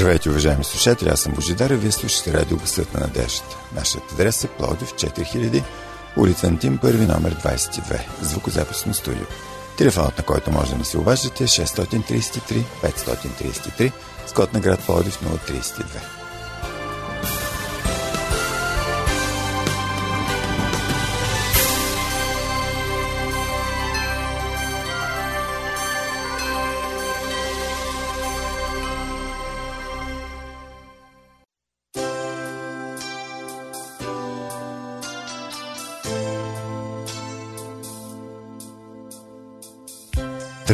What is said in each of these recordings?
Здравейте, уважаеми слушатели, аз съм Божидар и вие слушате радио Гъсът на надеждата. Нашият адрес е Плодив 4000, улица Антим, първи номер 22, звукозаписно студио. Телефонът, на който може да ни се обаждате е 633 533, с код на град Плодив 032.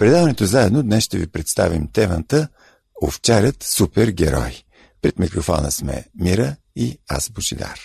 Предаването заедно днес ще ви представим темата Овчарят супергерой. Пред микрофона сме Мира и аз Божидар.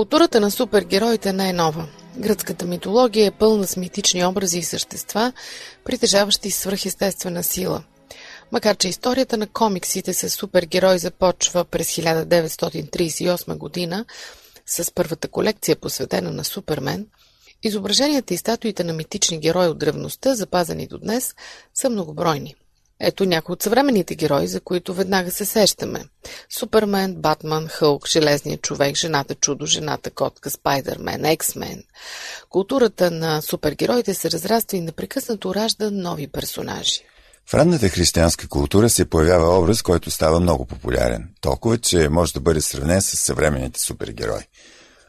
Културата на супергероите не е нова. Гръцката митология е пълна с митични образи и същества, притежаващи свръхестествена сила. Макар, че историята на комиксите с супергерой започва през 1938 година с първата колекция посветена на Супермен, изображенията и статуите на митични герои от древността, запазени до днес, са многобройни. Ето някои от съвременните герои, за които веднага се сещаме. Супермен, Батман, Хълк, Железният човек, Жената чудо, Жената котка, Спайдермен, Ексмен. Културата на супергероите се разраства и непрекъснато ражда нови персонажи. В ранната християнска култура се появява образ, който става много популярен. Толкова, че може да бъде сравнен с съвременните супергерои.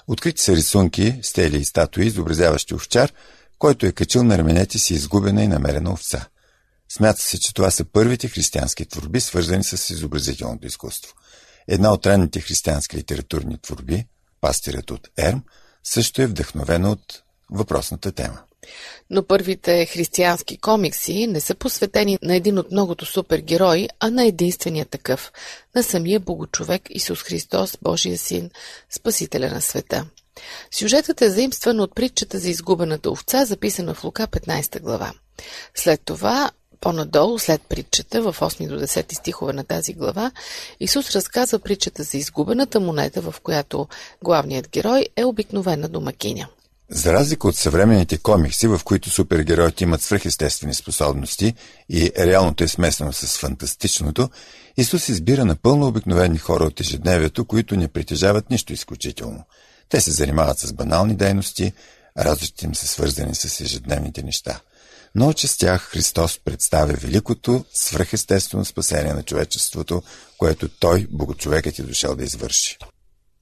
Открити са рисунки, стели и статуи, изобразяващи овчар, който е качил на раменете си изгубена и намерена овца – Смята се, че това са първите християнски творби, свързани с изобразителното изкуство. Една от ранните християнски литературни творби, Пастирът от Ерм, също е вдъхновена от въпросната тема. Но първите християнски комикси не са посветени на един от многото супергерои, а на единствения такъв – на самия Богочовек Исус Христос, Божия син, Спасителя на света. Сюжетът е заимстван от притчата за изгубената овца, записана в Лука 15 глава. След това по-надолу, след притчата, в 8 до 10 стихове на тази глава, Исус разказва притчата за изгубената монета, в която главният герой е обикновена домакиня. За разлика от съвременните комикси, в които супергероите имат свръхестествени способности и реалното е смесено с фантастичното, Исус избира напълно обикновени хора от ежедневието, които не притежават нищо изключително. Те се занимават с банални дейности, радостите им са свързани с ежедневните неща – но че с тях Христос представя великото свръхестествено спасение на човечеството, което Той, Богочовекът, е дошъл да извърши.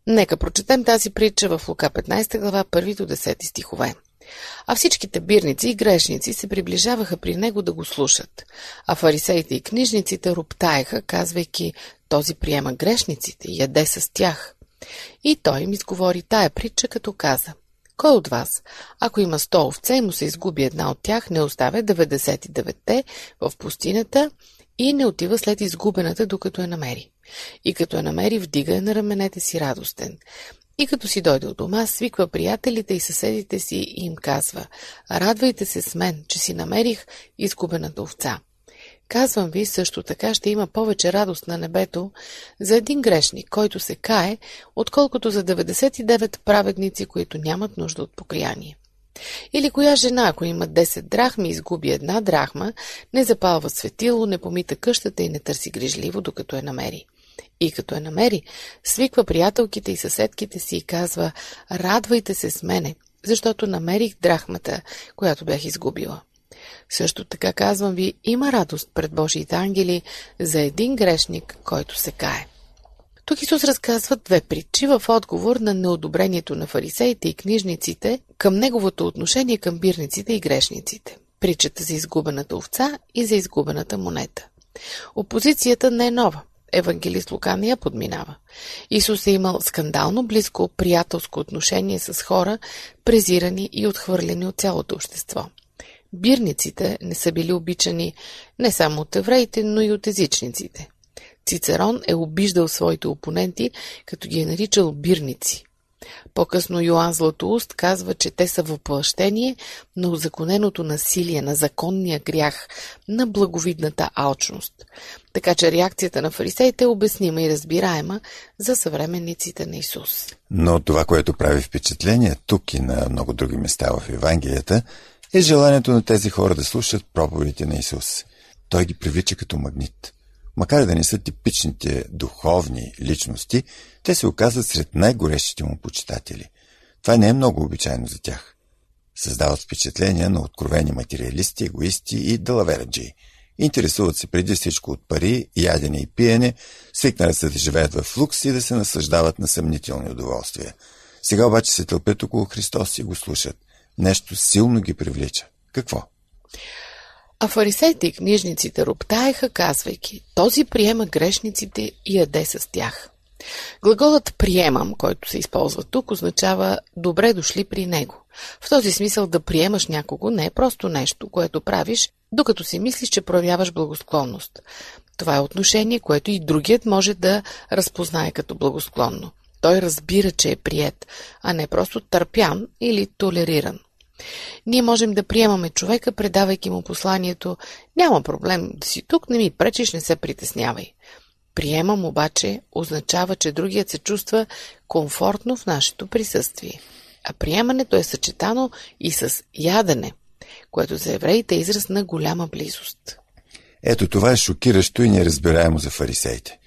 Нека прочетем тази притча в Лука 15 глава, 1 до 10 стихове. А всичките бирници и грешници се приближаваха при него да го слушат. А фарисеите и книжниците роптаеха, казвайки, този приема грешниците и яде с тях. И той им изговори тая притча, като каза Кой от вас, ако има сто овце и му се изгуби една от тях, не оставя 99-те в пустинята и не отива след изгубената, докато я намери. И като я намери, вдига на раменете си радостен. И като си дойде от дома, свиква приятелите и съседите си и им казва «Радвайте се с мен, че си намерих изгубената овца». Казвам ви, също така ще има повече радост на небето за един грешник, който се кае, отколкото за 99 праведници, които нямат нужда от покаяние. Или коя жена, ако има 10 драхми изгуби една драхма, не запалва светило, не помита къщата и не търси грижливо, докато я намери. И като я намери, свиква приятелките и съседките си и казва «Радвайте се с мене, защото намерих драхмата, която бях изгубила». Също така казвам ви, има радост пред Божиите ангели за един грешник, който се кае. Тук Исус разказва две притчи в отговор на неодобрението на фарисеите и книжниците към неговото отношение към бирниците и грешниците. Притчата за изгубената овца и за изгубената монета. Опозицията не е нова. Евангелист Лука не я подминава. Исус е имал скандално близко приятелско отношение с хора, презирани и отхвърлени от цялото общество. Бирниците не са били обичани не само от евреите, но и от езичниците. Цицерон е обиждал своите опоненти, като ги е наричал бирници. По-късно Йоанн Златоуст казва, че те са въплъщение на узаконеното насилие, на законния грях, на благовидната алчност. Така че реакцията на фарисеите е обяснима и разбираема за съвременниците на Исус. Но това, което прави впечатление тук и на много други места в Евангелията, е желанието на тези хора да слушат проповедите на Исус. Той ги привлича като магнит. Макар да не са типичните духовни личности, те се оказват сред най-горещите му почитатели. Това не е много обичайно за тях. Създават впечатления на откровени материалисти, егоисти и далавераджи. Интересуват се преди всичко от пари, ядене и пиене, свикнали се да живеят в лукс и да се наслаждават на съмнителни удоволствия. Сега обаче се тълпят около Христос и го слушат. Нещо силно ги привлича. Какво? А фарисеите и книжниците роптаеха, казвайки, този приема грешниците и яде с тях. Глаголът приемам, който се използва тук, означава добре дошли при него. В този смисъл да приемаш някого не е просто нещо, което правиш, докато си мислиш, че проявяваш благосклонност. Това е отношение, което и другият може да разпознае като благосклонно. Той разбира, че е прият, а не просто търпян или толериран. Ние можем да приемаме човека, предавайки му посланието «Няма проблем да си тук, не ми пречиш, не се притеснявай». Приемам обаче означава, че другият се чувства комфортно в нашето присъствие. А приемането е съчетано и с ядене, което за евреите е израз на голяма близост. Ето това е шокиращо и неразбираемо за фарисеите.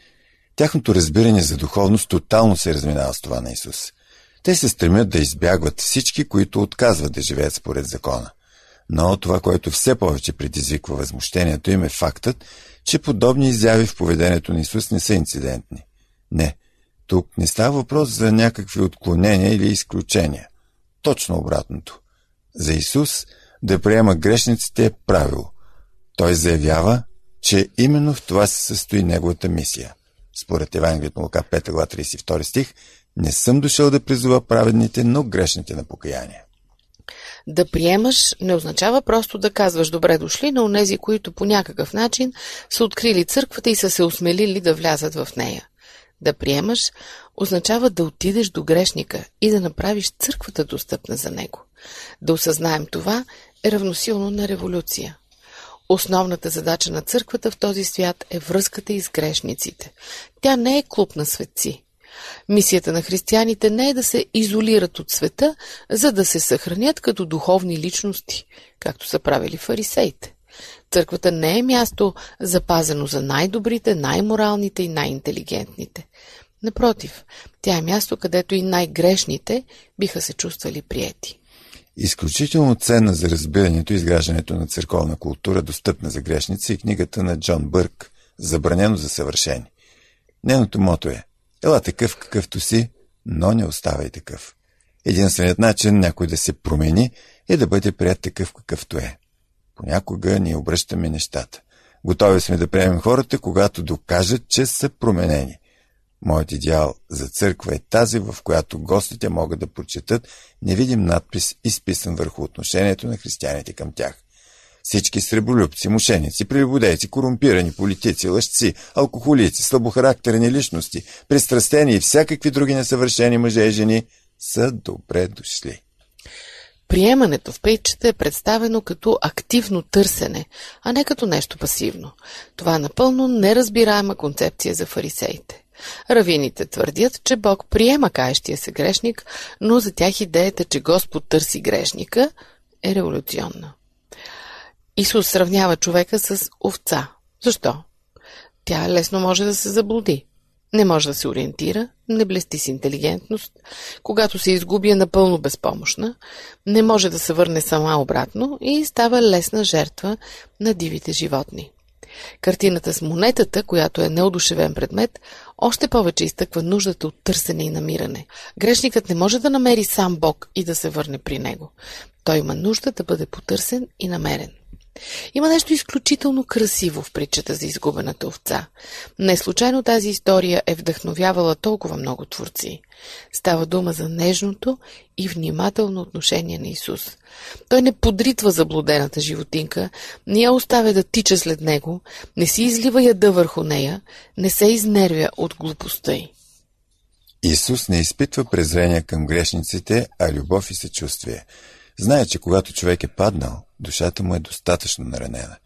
Тяхното разбиране за духовност тотално се разминава с това на Исус. Те се стремят да избягват всички, които отказват да живеят според закона. Но това, което все повече предизвиква възмущението им е фактът, че подобни изяви в поведението на Исус не са инцидентни. Не, тук не става въпрос за някакви отклонения или изключения. Точно обратното. За Исус да приема грешниците е правило. Той заявява, че именно в това се състои неговата мисия. Според Евангелието на Лука 5 глава 32 стих, не съм дошъл да призова праведните, но грешните на покаяние. Да приемаш не означава просто да казваш добре дошли на онези, които по някакъв начин са открили църквата и са се осмелили да влязат в нея. Да приемаш означава да отидеш до грешника и да направиш църквата достъпна за него. Да осъзнаем това е равносилно на революция. Основната задача на църквата в този свят е връзката и с грешниците. Тя не е клуб на светци. Мисията на християните не е да се изолират от света, за да се съхранят като духовни личности, както са правили фарисеите. Църквата не е място запазено за най-добрите, най-моралните и най-интелигентните. Напротив, тя е място, където и най-грешните биха се чувствали приети. Изключително ценна за разбирането и изграждането на църковна култура, достъпна за грешници, е книгата на Джон Бърк «Забранено за съвършени». Нейното мото е Ела такъв какъвто си, но не оставай такъв. Единственият начин някой да се промени е да бъде прият такъв какъвто е. Понякога ние обръщаме нещата. Готови сме да приемем хората, когато докажат, че са променени. Моят идеал за църква е тази, в която гостите могат да прочетат невидим надпис, изписан върху отношението на християните към тях. Всички сребролюбци, мошеници, прелюбодейци, корумпирани политици, лъжци, алкохолици, слабохарактерни личности, пристрастени и всякакви други несъвършени мъже и жени са добре дошли. Приемането в притчата е представено като активно търсене, а не като нещо пасивно. Това е напълно неразбираема концепция за фарисеите. Равините твърдят, че Бог приема каещия се грешник, но за тях идеята, че Господ търси грешника, е революционна. Исус сравнява човека с овца. Защо? Тя лесно може да се заблуди. Не може да се ориентира, не блести с интелигентност, когато се изгуби е напълно безпомощна, не може да се върне сама обратно и става лесна жертва на дивите животни. Картината с монетата, която е неодушевен предмет, още повече изтъква нуждата от търсене и намиране. Грешникът не може да намери сам Бог и да се върне при него. Той има нужда да бъде потърсен и намерен. Има нещо изключително красиво в притчата за изгубената овца. Не случайно тази история е вдъхновявала толкова много творци. Става дума за нежното и внимателно отношение на Исус. Той не подритва заблудената животинка, не я оставя да тича след него, не си излива яда върху нея, не се изнервя от глупостта й. Исус не изпитва презрение към грешниците, а любов и съчувствие – Знае, че когато човек е паднал, душата му е достатъчно наранена.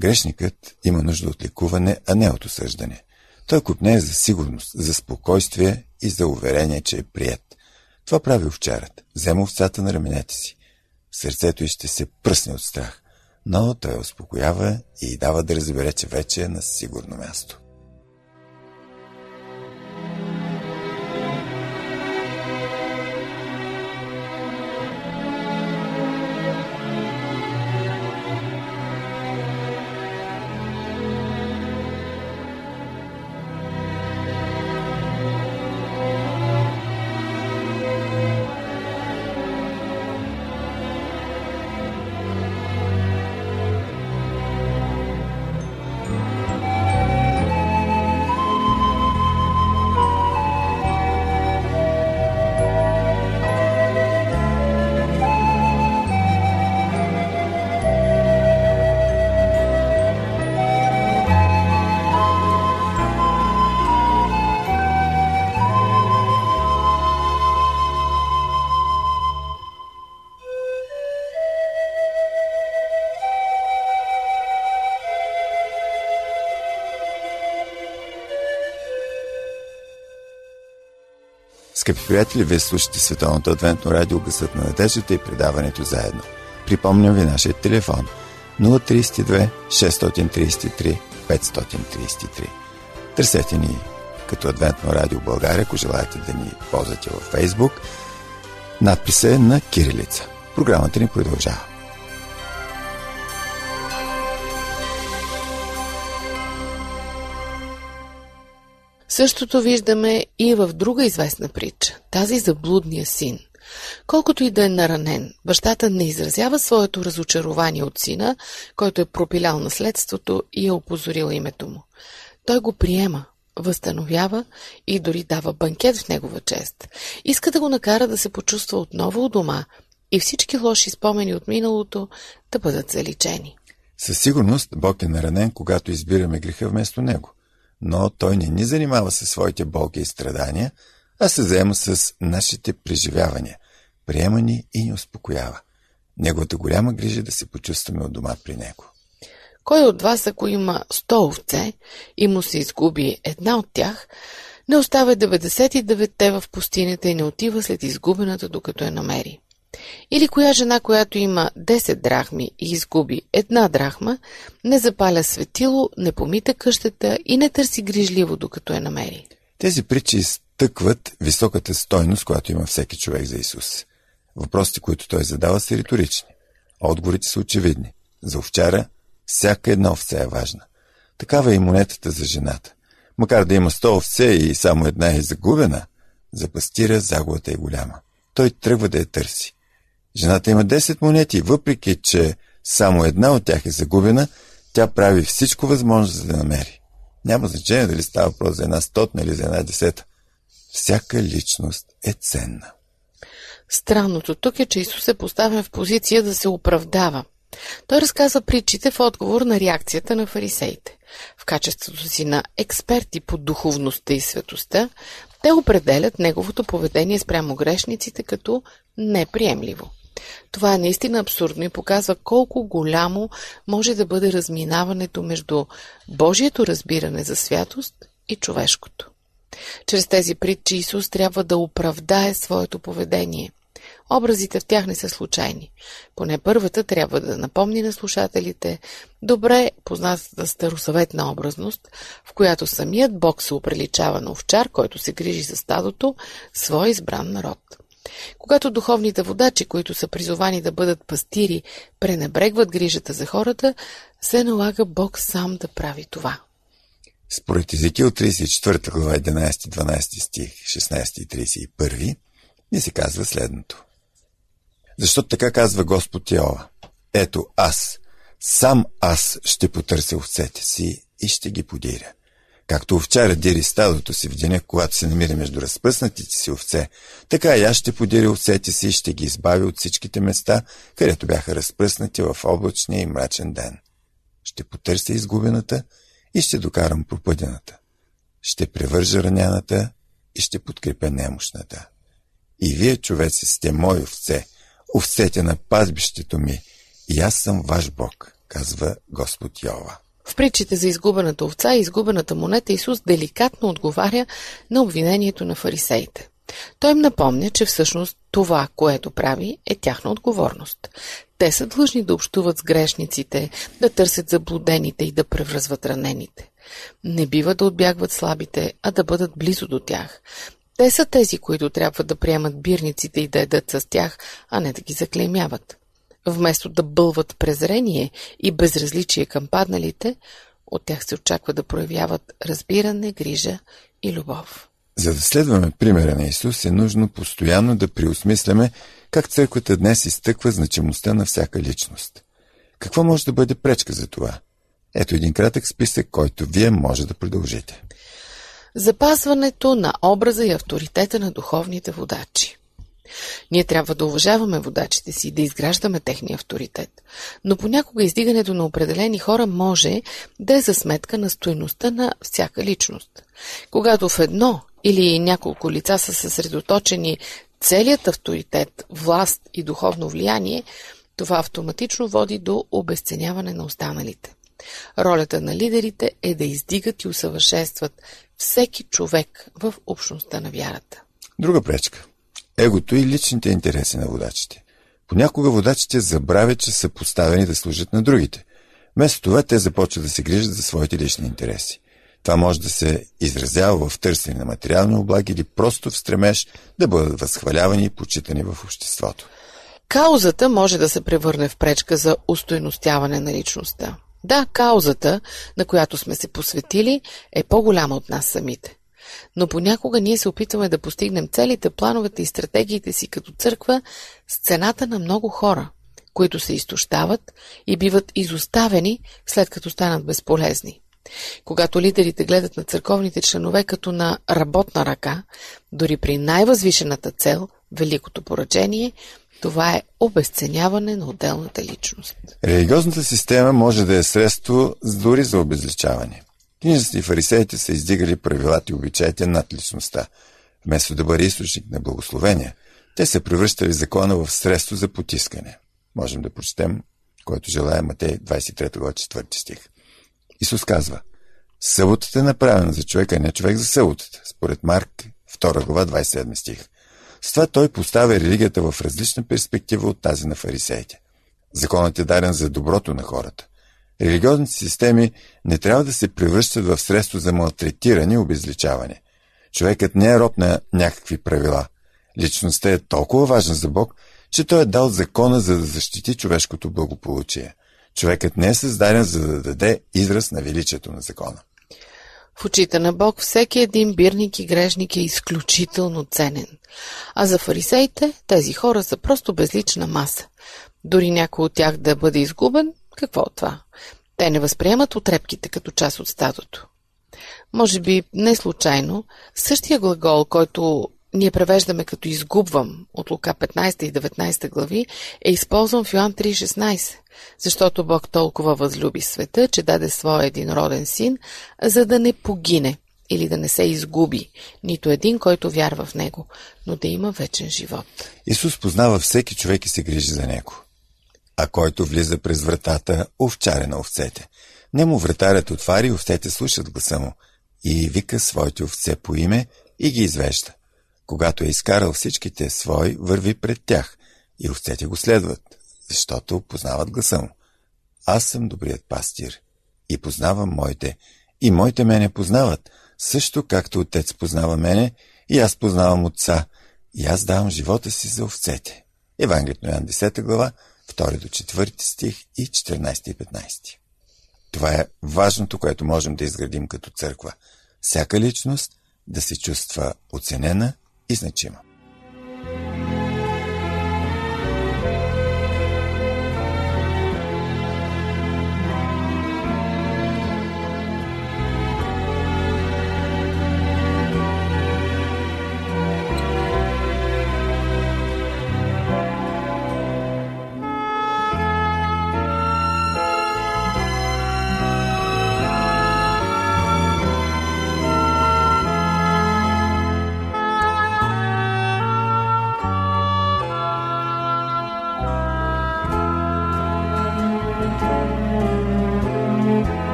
Грешникът има нужда от лекуване, а не от осъждане. Той купне за сигурност, за спокойствие и за уверение, че е прият. Това прави овчарът. Взема овцата на раменете си. Сърцето й ще се пръсне от страх, но той успокоява и дава да разбере, че вече е на сигурно място. Скъпи приятели, вие слушате Световното адвентно радио Гъсът на надеждата и предаването заедно. Припомням ви нашия телефон 032 633 533. Търсете ни като Адвентно радио България, ако желаете да ни ползвате във Фейсбук. Надписа е на Кирилица. Програмата ни продължава. Същото виждаме и в друга известна притча, тази за блудния син. Колкото и да е наранен, бащата не изразява своето разочарование от сина, който е пропилял наследството и е опозорил името му. Той го приема, възстановява и дори дава банкет в негова чест. Иска да го накара да се почувства отново у дома и всички лоши спомени от миналото да бъдат заличени. Със сигурност Бог е наранен, когато избираме греха вместо него но той не ни занимава със своите болки и страдания, а се заема с нашите преживявания, приема ни и ни успокоява. Неговата голяма грижа е да се почувстваме от дома при него. Кой от вас, ако има 100 овце и му се изгуби една от тях, не оставя 99-те в пустинята и не отива след изгубената, докато я намери? Или коя жена, която има 10 драхми и изгуби една драхма, не запаля светило, не помита къщата и не търси грижливо, докато я намери. Тези притчи изтъкват високата стойност, която има всеки човек за Исус. Въпросите, които той задава, са риторични. Отговорите са очевидни. За овчара всяка една овце е важна. Такава е и монетата за жената. Макар да има 100 овце и само една е загубена, за пастира загубата е голяма. Той тръгва да я търси. Жената има 10 монети, въпреки че само една от тях е загубена, тя прави всичко възможно за да намери. Няма значение дали става въпрос за една стотна или за една десета. Всяка личност е ценна. Странното тук е, че Исус е поставен в позиция да се оправдава. Той разказва притчите в отговор на реакцията на фарисеите. В качеството си на експерти по духовността и светостта, те определят неговото поведение спрямо грешниците като неприемливо. Това е наистина абсурдно и показва колко голямо може да бъде разминаването между Божието разбиране за святост и човешкото. Чрез тези притчи Исус трябва да оправдае своето поведение. Образите в тях не са случайни. Поне първата трябва да напомни на слушателите добре познатата старосъветна образност, в която самият Бог се оприличава на овчар, който се грижи за стадото, свой избран народ. Когато духовните водачи, които са призовани да бъдат пастири, пренебрегват грижата за хората, се налага Бог сам да прави това. Според Езекил 34 глава 11-12 стих, 16 и 31, ни се казва следното. Защото така казва Господ Йова. Ето аз, сам аз ще потърся овцете си и ще ги подиря. Както овчаря дири стадото си в деня, когато се намира между разпъснатите си овце, така и аз ще подиря овцете си и ще ги избавя от всичките места, където бяха разпръснати в облачния и мрачен ден. Ще потърся изгубената и ще докарам пропъдената. Ще превържа раняната и ще подкрепя немощната. И вие, човеци, сте мои овце, овцете на пазбището ми, и аз съм ваш Бог, казва Господ Йова. В притчите за изгубената овца и изгубената монета Исус деликатно отговаря на обвинението на фарисеите. Той им напомня, че всъщност това, което прави, е тяхна отговорност. Те са длъжни да общуват с грешниците, да търсят заблудените и да превръзват ранените. Не бива да отбягват слабите, а да бъдат близо до тях. Те са тези, които трябва да приемат бирниците и да едат с тях, а не да ги заклеймяват. Вместо да бълват презрение и безразличие към падналите, от тях се очаква да проявяват разбиране, грижа и любов. За да следваме примера на Исус е нужно постоянно да преосмисляме как църквата днес изтъква значимостта на всяка личност. Какво може да бъде пречка за това? Ето един кратък списък, който вие може да продължите. Запазването на образа и авторитета на духовните водачи. Ние трябва да уважаваме водачите си, да изграждаме техния авторитет. Но понякога издигането на определени хора може да е за сметка на стоеността на всяка личност. Когато в едно или няколко лица са съсредоточени целият авторитет, власт и духовно влияние, това автоматично води до обесценяване на останалите. Ролята на лидерите е да издигат и усъвършенстват всеки човек в общността на вярата. Друга пречка егото и личните интереси на водачите. Понякога водачите забравят, че са поставени да служат на другите. Вместо това те започват да се грижат за своите лични интереси. Това може да се изразява в търсене на материални облаги или просто в стремеж да бъдат възхвалявани и почитани в обществото. Каузата може да се превърне в пречка за устойностяване на личността. Да, каузата, на която сме се посветили, е по-голяма от нас самите. Но понякога ние се опитваме да постигнем целите, плановете и стратегиите си като църква с цената на много хора, които се изтощават и биват изоставени след като станат безполезни. Когато лидерите гледат на църковните членове като на работна ръка, дори при най-възвишената цел, великото поръчение, това е обесценяване на отделната личност. Религиозната система може да е средство дори за обезличаване. Книжниците и фарисеите са издигали правилата и обичаите над личността. Вместо да бъде източник на благословения, те са превръщали закона в средство за потискане. Можем да прочетем, който желая Матей 23 глава 4 стих. Исус казва, Съботата е направена за човека, а не човек за съботата, според Марк 2 глава 27 стих. С това той поставя религията в различна перспектива от тази на фарисеите. Законът е даден за доброто на хората. Религиозните системи не трябва да се превръщат в средство за малтретиране и обезличаване. Човекът не е роб на някакви правила. Личността е толкова важна за Бог, че той е дал закона за да защити човешкото благополучие. Човекът не е създаден за да даде израз на величието на закона. В очите на Бог всеки един бирник и грешник е изключително ценен. А за фарисеите тези хора са просто безлична маса. Дори някой от тях да бъде изгубен, какво от това? Те не възприемат отрепките като част от стадото. Може би не случайно, същия глагол, който ние превеждаме като изгубвам от Лука 15 и 19 глави, е използван в Йоан 3.16, защото Бог толкова възлюби света, че даде своя един роден син, за да не погине или да не се изгуби нито един, който вярва в него, но да има вечен живот. Исус познава всеки човек и се грижи за него. А който влиза през вратата, овчаря на овцете. Нему вратарят отвари, овцете слушат гласа му и вика своите овце по име и ги извежда. Когато е изкарал всичките свои, върви пред тях и овцете го следват, защото познават гласа му. Аз съм добрият пастир и познавам моите, и моите мене познават, също както отец познава мене, и аз познавам отца, и аз давам живота си за овцете. Евангелието на Ян 10 глава, 2 до 4 стих и 14 и 15. Това е важното, което можем да изградим като църква. Всяка личност да се чувства оценена и значима.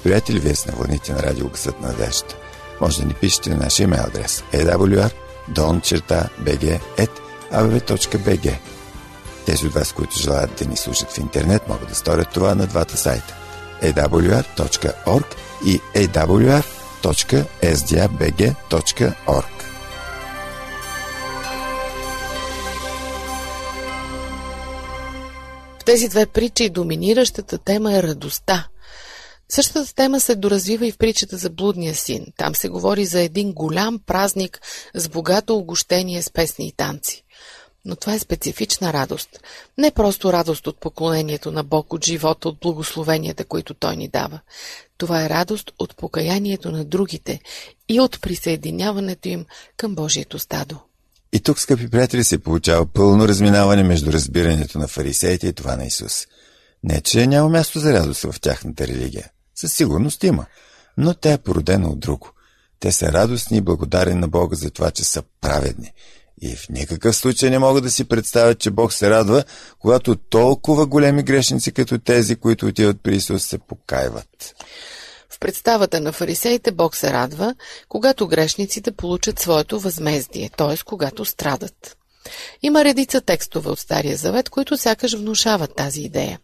Скъпи приятели, вие сте на вълните на радио Късът Надежда. Може да ни пишете на нашия имейл адрес awr.don.bg Тези от вас, които желаят да ни слушат в интернет, могат да сторят това на двата сайта. awr.org и awr.sdabg.org В тези две притчи доминиращата тема е радостта – Същата тема се доразвива и в притчата за блудния син. Там се говори за един голям празник с богато огощение с песни и танци. Но това е специфична радост. Не просто радост от поклонението на Бог, от живота, от благословенията, които Той ни дава. Това е радост от покаянието на другите и от присъединяването им към Божието стадо. И тук, скъпи приятели, се получава пълно разминаване между разбирането на фарисеите и това на Исус. Не, че няма място за радост в тяхната религия. Със сигурност има, но тя е породена от друго. Те са радостни и благодарени на Бога за това, че са праведни. И в никакъв случай не могат да си представят, че Бог се радва, когато толкова големи грешници като тези, които отиват при Исус, се покайват. В представата на фарисеите Бог се радва, когато грешниците получат своето възмездие, т.е. когато страдат. Има редица текстове от Стария Завет, които сякаш внушават тази идея.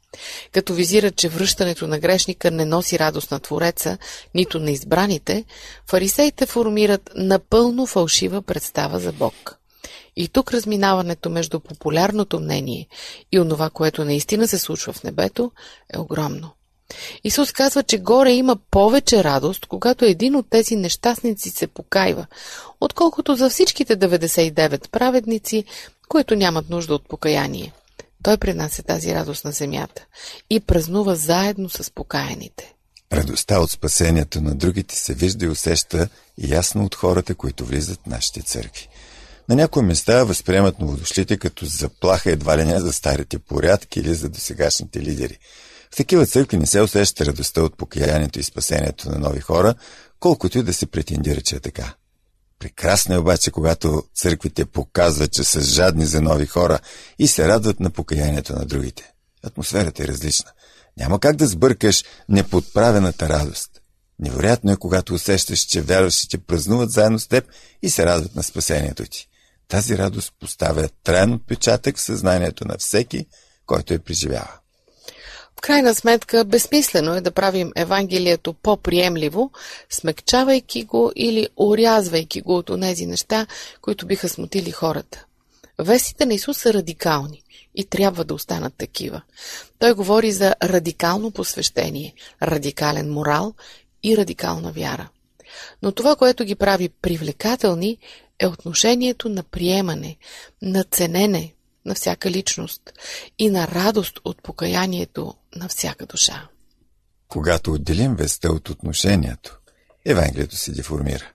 Като визират, че връщането на грешника не носи радост на Твореца, нито на избраните, фарисеите формират напълно фалшива представа за Бог. И тук разминаването между популярното мнение и онова, което наистина се случва в небето, е огромно. Исус казва, че горе има повече радост, когато един от тези нещастници се покайва, отколкото за всичките 99 праведници, които нямат нужда от покаяние. Той принася тази радост на земята и празнува заедно с покаяните. Радостта от спасението на другите се вижда и усеща ясно от хората, които влизат в нашите църкви. На някои места възприемат новодошлите като заплаха едва ли не за старите порядки или за досегашните лидери – в такива църкви не се усеща радостта от покаянието и спасението на нови хора, колкото и да се претендира, че е така. Прекрасно е обаче, когато църквите показват, че са жадни за нови хора и се радват на покаянието на другите. Атмосферата е различна. Няма как да сбъркаш неподправената радост. Невероятно е, когато усещаш, че вярващите празнуват заедно с теб и се радват на спасението ти. Тази радост поставя траен отпечатък в съзнанието на всеки, който е преживява. В крайна сметка, безсмислено е да правим Евангелието по-приемливо, смекчавайки го или урязвайки го от онези неща, които биха смутили хората. Вестите на Исус са радикални и трябва да останат такива. Той говори за радикално посвещение, радикален морал и радикална вяра. Но това, което ги прави привлекателни, е отношението на приемане, на ценене на всяка личност и на радост от покаянието на всяка душа. Когато отделим веста от отношението, Евангелието се деформира.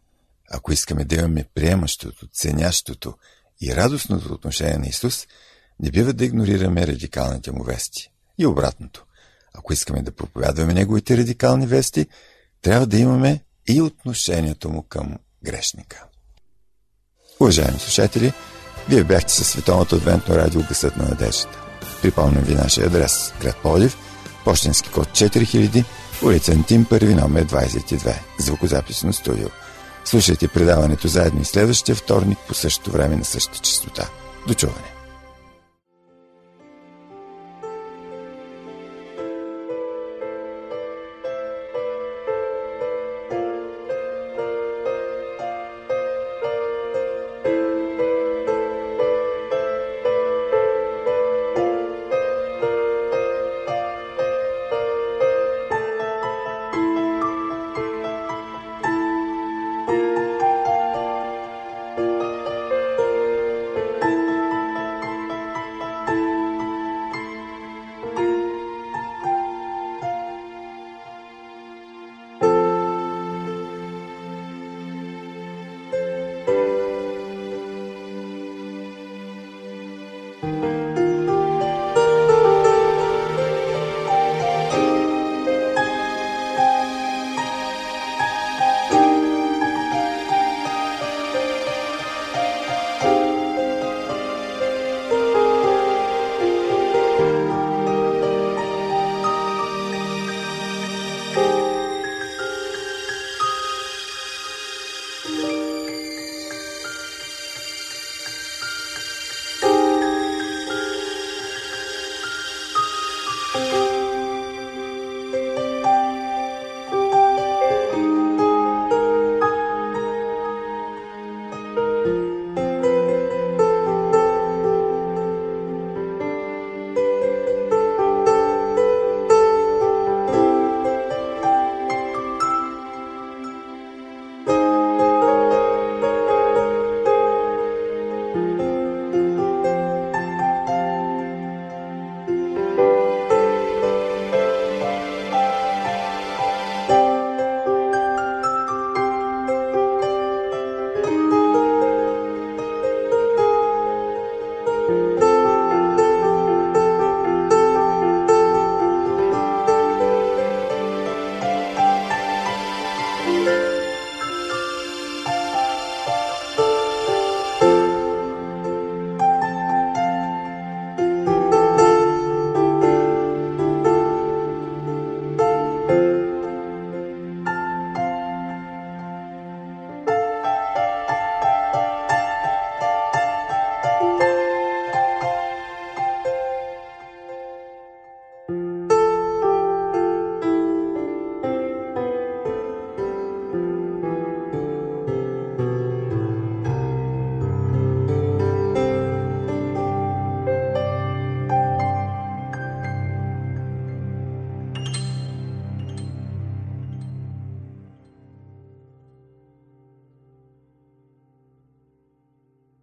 Ако искаме да имаме приемащото, ценящото и радостното отношение на Исус, не бива да игнорираме радикалните му вести. И обратното. Ако искаме да проповядваме неговите радикални вести, трябва да имаме и отношението му към грешника. Уважаеми слушатели, вие бяхте със Световното адвентно радио Гъсът на надеждата. Припомням ви нашия адрес. Град Полив, почтенски код 4000, улица Антим, първи номер 22, звукозаписно студио. Слушайте предаването заедно и следващия вторник по същото време на същата частота. До чуване!